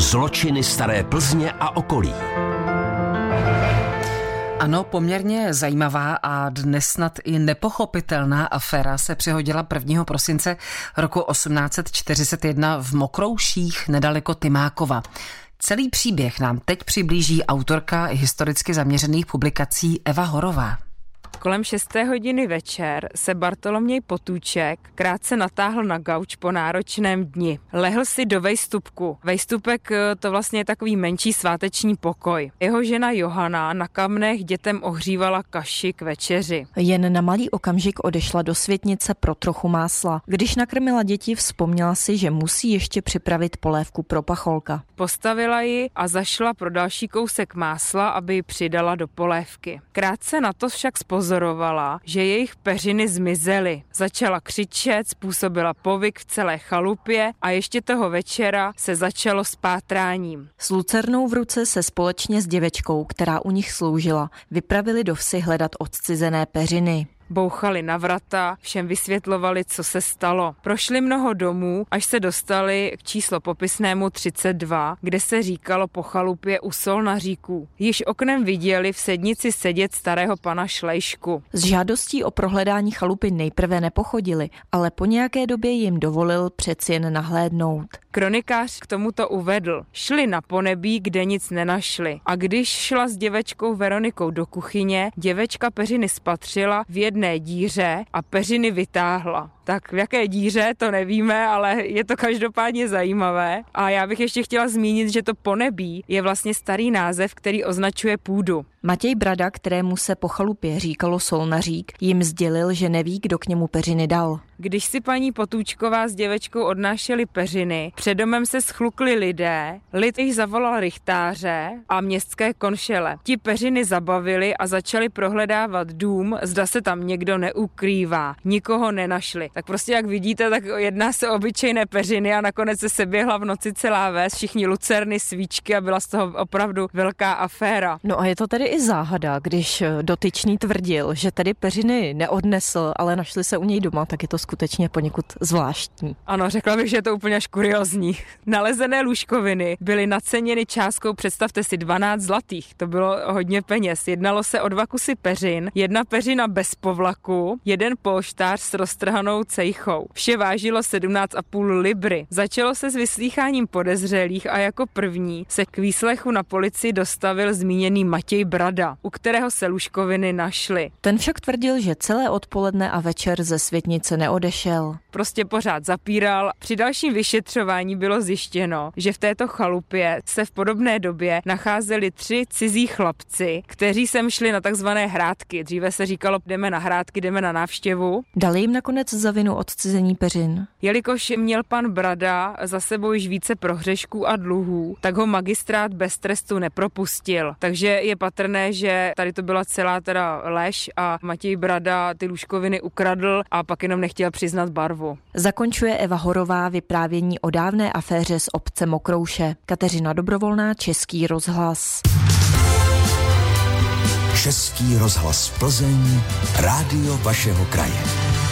Zločiny staré Plzně a okolí. Ano, poměrně zajímavá a dnes snad i nepochopitelná aféra se přihodila 1. prosince roku 1841 v Mokrouších nedaleko Tymákova. Celý příběh nám teď přiblíží autorka historicky zaměřených publikací Eva Horová. Kolem 6. hodiny večer se Bartoloměj Potůček krátce natáhl na gauč po náročném dni. Lehl si do vejstupku. Vejstupek eh, to vlastně je takový menší sváteční pokoj. Jeho žena Johana na kamnech dětem ohřívala kaši k večeři. Jen na malý okamžik odešla do světnice pro trochu másla. Když nakrmila děti, vzpomněla si, že musí ještě připravit polévku pro pacholka. Postavila ji a zašla pro další kousek másla, aby ji přidala do polévky. Krátce na to však spozorila, pozorovala, že jejich peřiny zmizely. Začala křičet, způsobila povyk v celé chalupě a ještě toho večera se začalo s pátráním. S lucernou v ruce se společně s děvečkou, která u nich sloužila, vypravili do vsi hledat odcizené peřiny bouchali na vrata, všem vysvětlovali, co se stalo. Prošli mnoho domů, až se dostali k číslo popisnému 32, kde se říkalo po chalupě u sol na říku. Již oknem viděli v sednici sedět starého pana Šlejšku. Z žádostí o prohledání chalupy nejprve nepochodili, ale po nějaké době jim dovolil přeci jen nahlédnout. Kronikář k tomuto uvedl. Šli na ponebí, kde nic nenašli. A když šla s děvečkou Veronikou do kuchyně, děvečka peřiny spatřila v jedné jedné díře a peřiny vytáhla. Tak v jaké díře, to nevíme, ale je to každopádně zajímavé. A já bych ještě chtěla zmínit, že to ponebí je vlastně starý název, který označuje půdu. Matěj Brada, kterému se po chalupě říkalo Solnařík, jim sdělil, že neví, kdo k němu peřiny dal. Když si paní Potůčková s děvečkou odnášeli peřiny, před domem se schlukli lidé, lid jich zavolal rychtáře a městské konšele. Ti peřiny zabavili a začali prohledávat dům, zda se tam někdo neukrývá. Nikoho nenašli. Tak prostě jak vidíte, tak jedná se o obyčejné peřiny a nakonec se seběhla v noci celá ves, všichni lucerny, svíčky a byla z toho opravdu velká aféra. No a je to tedy i záhada, když dotyčný tvrdil, že tedy peřiny neodnesl, ale našli se u něj doma, tak je to skutečně poněkud zvláštní. Ano, řekla bych, že je to úplně až kuriozní. Nalezené lůžkoviny byly naceněny částkou, představte si, 12 zlatých. To bylo hodně peněz. Jednalo se o dva kusy peřin, jedna peřina bez povlaku, jeden polštář s roztrhanou cejchou. Vše vážilo 17,5 libry. Začalo se s vyslýcháním podezřelých a jako první se k výslechu na policii dostavil zmíněný Matěj Brada, u kterého se lůžkoviny našly. Ten však tvrdil, že celé odpoledne a večer ze světnice neodešel. Prostě pořád zapíral. Při dalším vyšetřování bylo zjištěno, že v této chalupě se v podobné době nacházeli tři cizí chlapci, kteří sem šli na takzvané hrádky. Dříve se říkalo, jdeme na hrádky, jdeme na návštěvu. Dali jim nakonec za vinu odcizení peřin. Jelikož měl pan Brada za sebou již více prohřešků a dluhů, tak ho magistrát bez trestu nepropustil. Takže je patrné, že tady to byla celá teda lež a Matěj Brada ty lůžkoviny ukradl a pak jenom nechtěl přiznat barvu. Zakončuje Eva Horová vyprávění o dávné aféře z obce Mokrouše. Kateřina Dobrovolná, Český rozhlas. Český rozhlas Plzeň, rádio vašeho kraje.